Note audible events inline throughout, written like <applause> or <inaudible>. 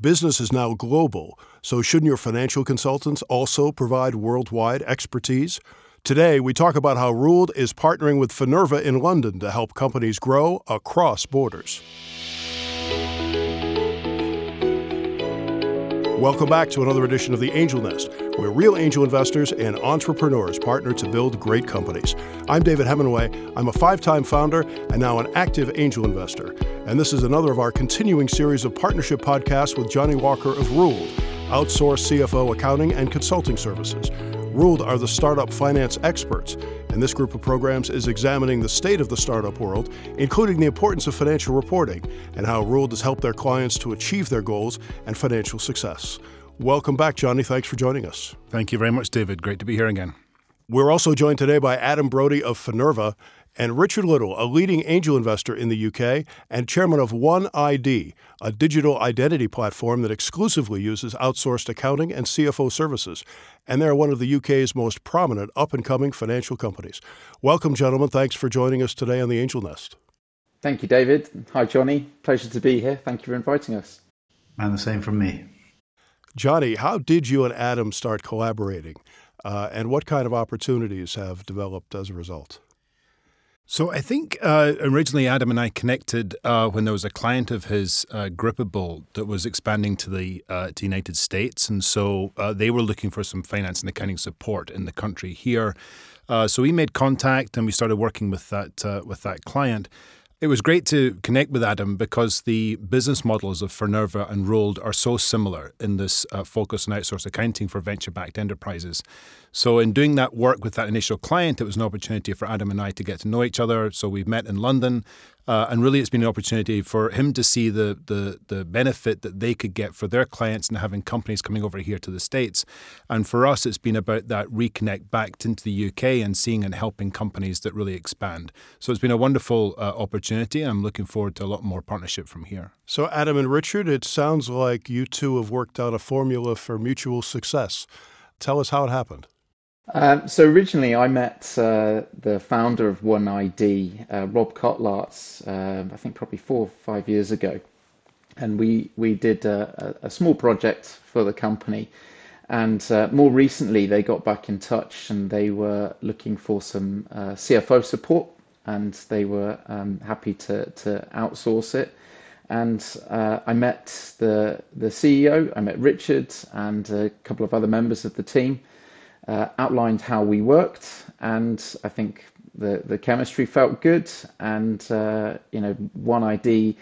Business is now global, so shouldn't your financial consultants also provide worldwide expertise? Today, we talk about how Rooled is partnering with Finerva in London to help companies grow across borders. Welcome back to another edition of the Angel Nest, where real angel investors and entrepreneurs partner to build great companies. I'm David Hemenway. I'm a five time founder and now an active angel investor. And this is another of our continuing series of partnership podcasts with Johnnie Walker of Rooled, outsourced CFO accounting and consulting services. Rooled are the startup finance experts, and this group of programs is examining the state of the startup world, including the importance of financial reporting and how Rooled has helped their clients to achieve their goals and financial success. Welcome back, Johnnie. Thanks for joining us. Thank you very much, David. Great to be here again. We're also joined today by Adam Brody of Finerva and Richard Little, a leading angel investor in the UK and chairman of OneID, a digital identity platform that exclusively uses outsourced accounting and CFO services. And they're one of the UK's most prominent up and coming financial companies. Welcome, gentlemen. Thanks for joining us today on the Angel Nest. Thank you, David. Hi, Johnnie. Pleasure to be here. Thank you for inviting us. And the same from me. Johnnie, how did you and Adam start collaborating? Uh, and what kind of opportunities have developed as a result? So I think uh, originally Adam and I connected uh, when there was a client of his, uh, Grippable, that was expanding to the uh, to United States, and so uh, they were looking for some finance and accounting support in the country here. Uh, so we made contact and we started working with that with that client. It was great to connect with Adam because the business models of Finerva and Rooled are so similar in this uh, focus on outsourced accounting for venture backed enterprises. So, in doing that work with that initial client, it was an opportunity for Adam and I to get to know each other. So, we've met in London. Uh, and really, it's been an opportunity for him to see the, the, the benefit that they could get for their clients and having companies coming over here to the States. And for us, it's been about that reconnect back into the UK and seeing and helping companies that really expand. So it's been a wonderful uh, opportunity. I'm looking forward to a lot more partnership from here. So, Adam and Richard, it sounds like you two have worked out a formula for mutual success. Tell us how it happened. Um, so originally, I met uh, the founder of OneID, uh, Rob Kotlarts, uh, I think probably four or five years ago, and we we did a, a small project for the company. And uh, more recently, they got back in touch and they were looking for some uh, CFO support, and they were um, happy to to outsource it. And uh, I met the the CEO, I met Richard, and a couple of other members of the team uh, outlined how we worked, and I think the the chemistry felt good, and uh, you know, OneID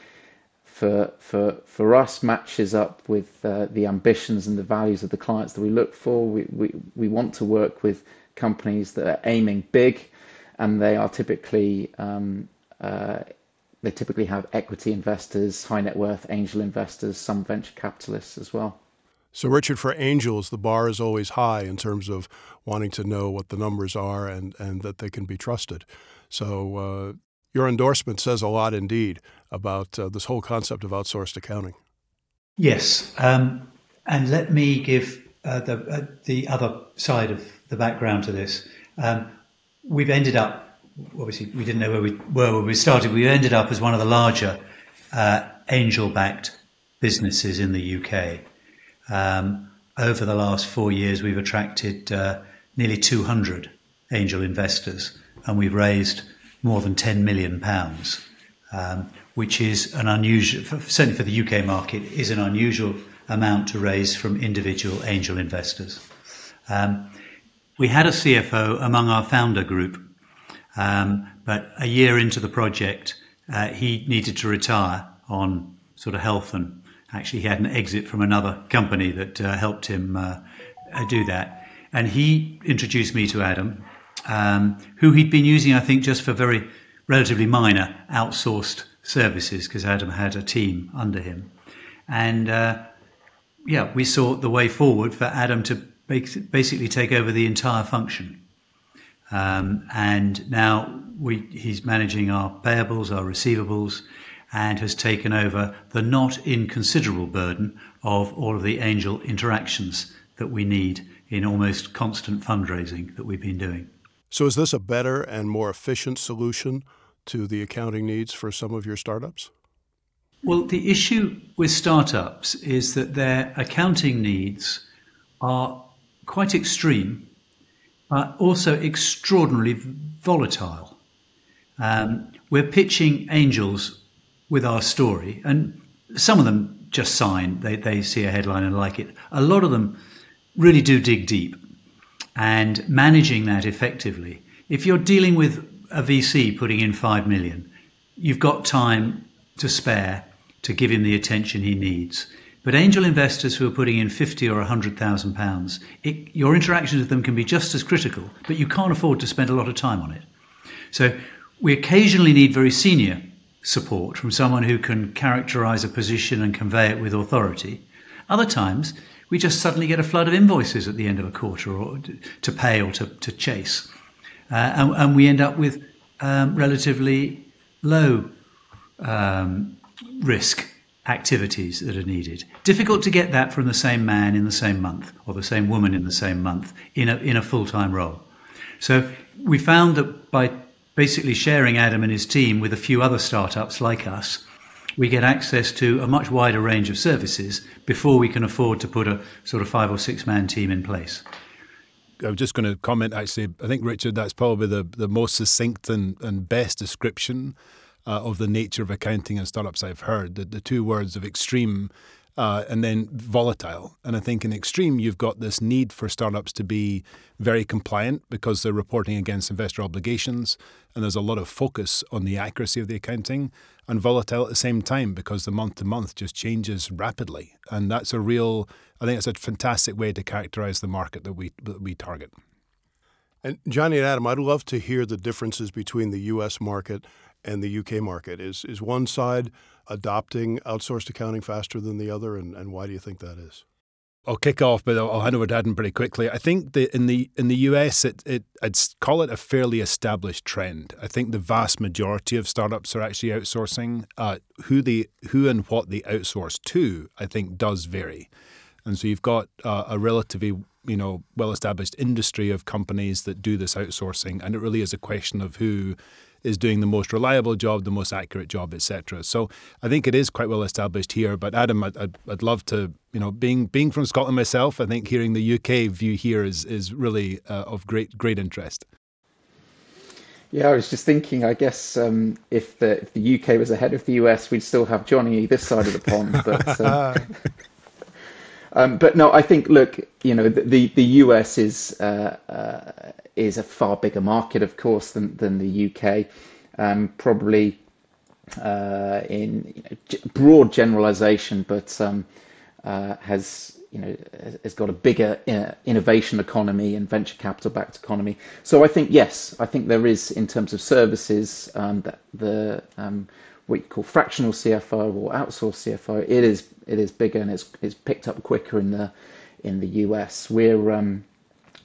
for for for us matches up with uh, the ambitions and the values of the clients that we look for. We we we want to work with companies that are aiming big, and they are typically um, uh, they typically have equity investors, high net worth angel investors, some venture capitalists as well. So, Richard, for angels, the bar is always high in terms of wanting to know what the numbers are and, and that they can be trusted. So, uh, your endorsement says a lot indeed about uh, this whole concept of outsourced accounting. Yes. Um, and let me give uh, the, uh, the other side of the background to this. Um, we've ended up, obviously, we didn't know where we were when we started. We ended up as one of the larger uh, angel backed businesses in the UK. Um, over the last four years, we've attracted uh, nearly 200 angel investors, and we've raised more than 10 million pounds, um, which is an unusual, certainly for the UK market, is an unusual amount to raise from individual angel investors. Um, we had a CFO among our founder group, um, but a year into the project, uh, he needed to retire on sort of health and Actually, he had an exit from another company that uh, helped him uh, uh, do that. And he introduced me to Adam, um, who he'd been using, I think, just for very relatively minor outsourced services because Adam had a team under him. And uh, yeah, we saw the way forward for Adam to basically take over the entire function. Um, and now we, he's managing our payables, our receivables, and has taken over the not inconsiderable burden of all of the angel interactions that we need in almost constant fundraising that we've been doing. So, is this a better and more efficient solution to the accounting needs for some of your startups? Well, the issue with startups is that their accounting needs are quite extreme, but also extraordinarily volatile. Um, we're pitching angels with our story, and some of them just sign, they, they see a headline and like it. A lot of them really do dig deep and managing that effectively. If you're dealing with a VC putting in 5 million, you've got time to spare to give him the attention he needs. But angel investors who are putting in 50 or 100,000 pounds, your interactions with them can be just as critical, but you can't afford to spend a lot of time on it. So we occasionally need very senior support from someone who can characterize a position and convey it with authority. Other times, we just suddenly get a flood of invoices at the end of a quarter or to pay or to, to chase. Uh, and, and, we end up with um, relatively low um, risk activities that are needed. Difficult to get that from the same man in the same month or the same woman in the same month in a, in a full time role. So we found that by basically sharing Adam and his team with a few other startups like us, we get access to a much wider range of services before we can afford to put a sort of five or six man team in place. I was just going to comment actually. I think, Richard, that's probably the, the most succinct and, and best description uh, of the nature of accounting and startups I've heard. The, the two words of extreme uh, and then volatile. And I think in extreme, you've got this need for startups to be very compliant because they're reporting against investor obligations, and there's a lot of focus on the accuracy of the accounting, and volatile at the same time because the month to month just changes rapidly. And that's a real, I think it's a fantastic way to characterize the market that we, that we target. And Johnnie and Adam, I'd love to hear the differences between the U.S. market and the UK market? Is is one side adopting outsourced accounting faster than the other, and, and why do you think that is? I'll kick off, but I'll, hand over to Adam pretty quickly. I think the in the in the US, it, it I'd call it a fairly established trend. I think the vast majority of startups are actually outsourcing. Uh, who they who and what they outsource to, I think, does vary, and so you've got uh, a relatively you know well established industry of companies that do this outsourcing, and it really is a question of who is doing the most reliable job, the most accurate job, etc. So I think it is quite well established here. But Adam, I'd, I'd, love to, you know, being being from Scotland myself, I think hearing the UK view here is is really uh, of great great interest. Yeah, I was just thinking. I guess um, if the if the UK was ahead of the US, we'd still have Johnnie this side of the pond. <laughs> But um, <laughs> um, but no, I think look, you know, the the, the US is uh, uh, is a far bigger market, of course, than than the UK. Um, probably uh, in you know, broad generalization, but um, uh, has you know has got a bigger uh, innovation economy and venture capital backed economy. So I think yes, I think there is in terms of services um, that the um, what you call fractional CFO or outsourced CFO, it is it is bigger and it's it's picked up quicker in the in the US. We're um,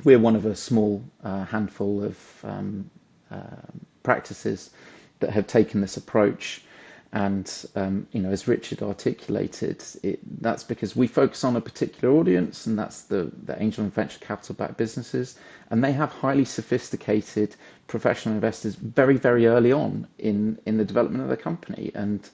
we're one of a small uh, handful of um, uh, practices that have taken this approach. And um, you know, as Richard articulated, it, that's because we focus on a particular audience, and that's the, the angel and venture capital backed businesses, and they have highly sophisticated professional investors very, very early on in in the development of the company, and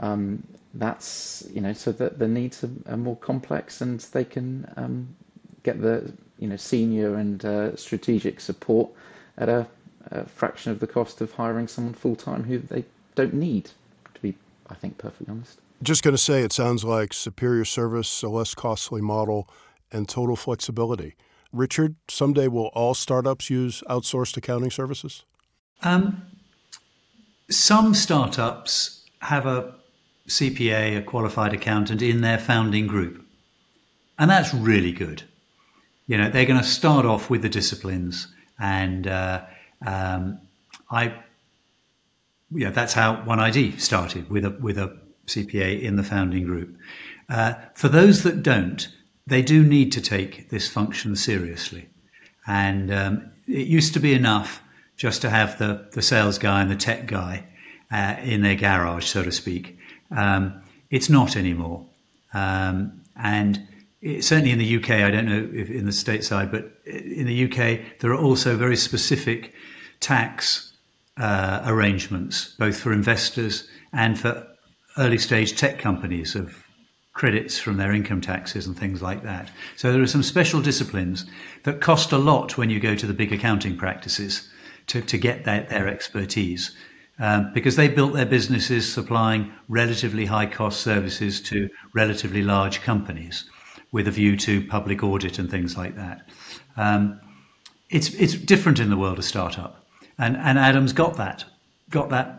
um, that's you know, so that the needs are, are more complex, and they can um, get the you know senior and uh, strategic support at a, a, fraction of the cost of hiring someone full time who they don't need. To be, I think, perfectly honest. Just going to say, it sounds like superior service, a less costly model, and total flexibility. Richard, someday will all startups use outsourced accounting services? Um, some startups have a CPA, a qualified accountant, in their founding group. And that's really good. You know, they're going to start off with the disciplines, and uh, um, I, yeah, that's how One ID started with a with a CPA in the founding group. Uh, for those that don't, they do need to take this function seriously, and um, it used to be enough just to have the the sales guy and the tech guy uh, in their garage, so to speak. Um, it's not anymore, um, and certainly in the UK, I don't know if in the stateside, but in the UK, there are also very specific tax uh, arrangements, both for investors and for early stage tech companies of credits from their income taxes and things like that. So there are some special disciplines that cost a lot when you go to the big accounting practices to, to get that, their expertise. Um, because they built their businesses supplying relatively high cost services to relatively large companies with a view to public audit and things like that. Um, it's, it's different in the world of startup. And, and Adam's got that, got that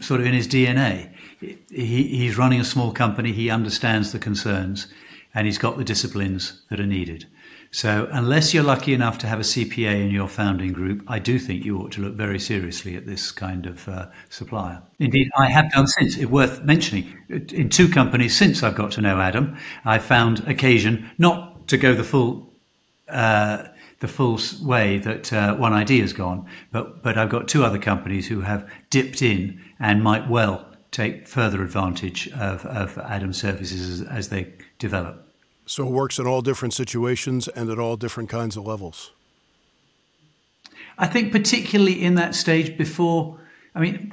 sort of in his DNA. He, he's running a small company, he understands the concerns, and he's got the disciplines that are needed. So, unless you're lucky enough to have a CPA in your founding group, I do think you ought to look very seriously at this kind of uh, supplier. Indeed, I have done since. It's worth mentioning. In two companies since I've got to know Adam, I found occasion not to go the full. Uh, the full way that uh, One ID has gone, but but I've got two other companies who have dipped in and might well take further advantage of, of Adam's services as, as they develop. So it works in all different situations and at all different kinds of levels. I think particularly in that stage before, I mean,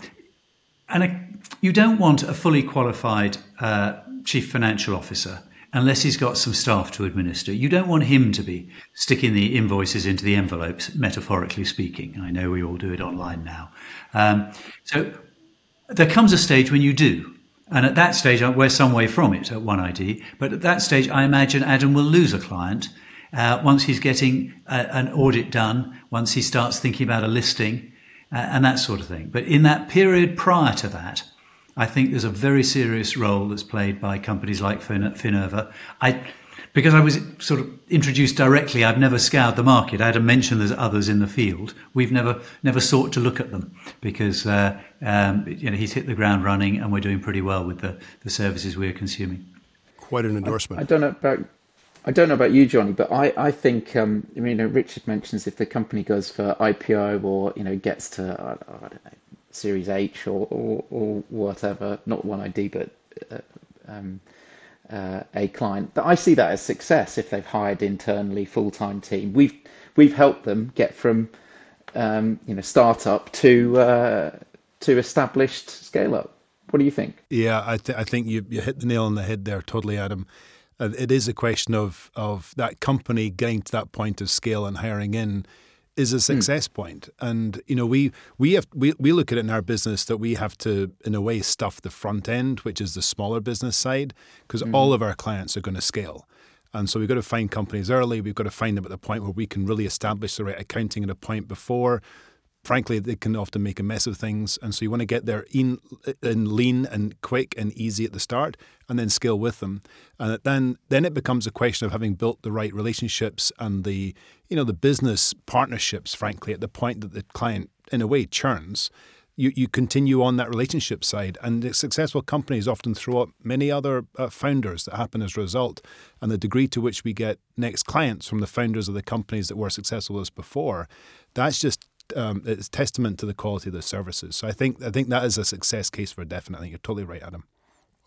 and a, you don't want a fully qualified uh, chief financial officer unless he's got some staff to administer. You don't want him to be sticking the invoices into the envelopes, metaphorically speaking. I know we all do it online now. Um, so there comes a stage when you do. And at that stage, we're some way from it at One ID. But at that stage, I imagine Adam will lose a client uh, once he's getting a, an audit done, once he starts thinking about a listing, uh, and that sort of thing. But in that period prior to that, I think there's a very serious role that's played by companies like fin-. I because I was sort of introduced directly, I've never scoured the market. Adam mention there's others in the field. We've never never sought to look at them because uh, um, you know he's hit the ground running, and we're doing pretty well with the, the services we're consuming. Quite an endorsement. I, I don't know about I don't know about you, Johnnie, but I I think um, I mean Richard mentions if the company goes for IPO or you know gets to I, I don't know Series H or, or, or whatever, not one ID, but uh, um, uh, a client. But I see that as success if they've hired internally full time team. We've we've helped them get from um, you know startup to uh, to established scale up. What do you think? Yeah, I, th- I think you, you hit the nail on the head there, totally, Adam. Uh, it is a question of of that company getting to that point of scale and hiring in is a hmm. success mm. point. And you know, we we have we, we look at it in our business that we have to, in a way, stuff the front end, which is the smaller business side, because mm. all of our clients are going to scale. And so we've got to find companies early. We've got to find them at the point where we can really establish the right accounting at a point before frankly, they can often make a mess of things. And so you want to get there in, in lean and quick and easy at the start and then scale with them. And then, then it becomes a question of having built the right relationships and the, you know, the business partnerships, frankly, at the point that the client, in a way, churns. You, you continue on that relationship side. And successful companies often throw up many other uh, founders that happen as a result. And the degree to which we get next clients from the founders of the companies that were successful as before, that's just um, it's testament to the quality of the services. So I think I think that is a success case for Definite. I think you're totally right, Adam.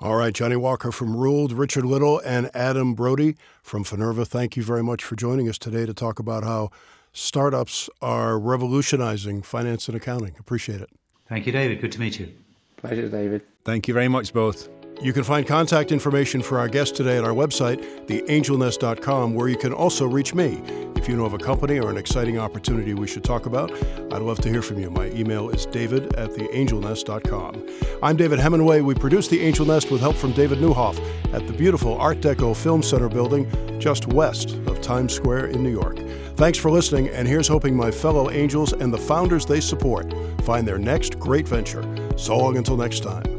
All right, Johnnie Walker from Rooled, Richard Little, and Adam Brody from Finerva. Thank you very much for joining us today to talk about how startups are revolutionizing finance and accounting. Appreciate it. Thank you, David. Good to meet you. Pleasure, David. Thank you very much, both. You can find contact information for our guest today at our website, theangelnest.com, where you can also reach me. If you know of a company or an exciting opportunity we should talk about, I'd love to hear from you. My email is david at theangelnest.com. I'm David Hemenway. We produce The Angel Nest with help from David Neuhoff at the beautiful Art Deco Film Center building just west of Times Square in New York. Thanks for listening, and here's hoping my fellow angels and the founders they support find their next great venture. So long until next time.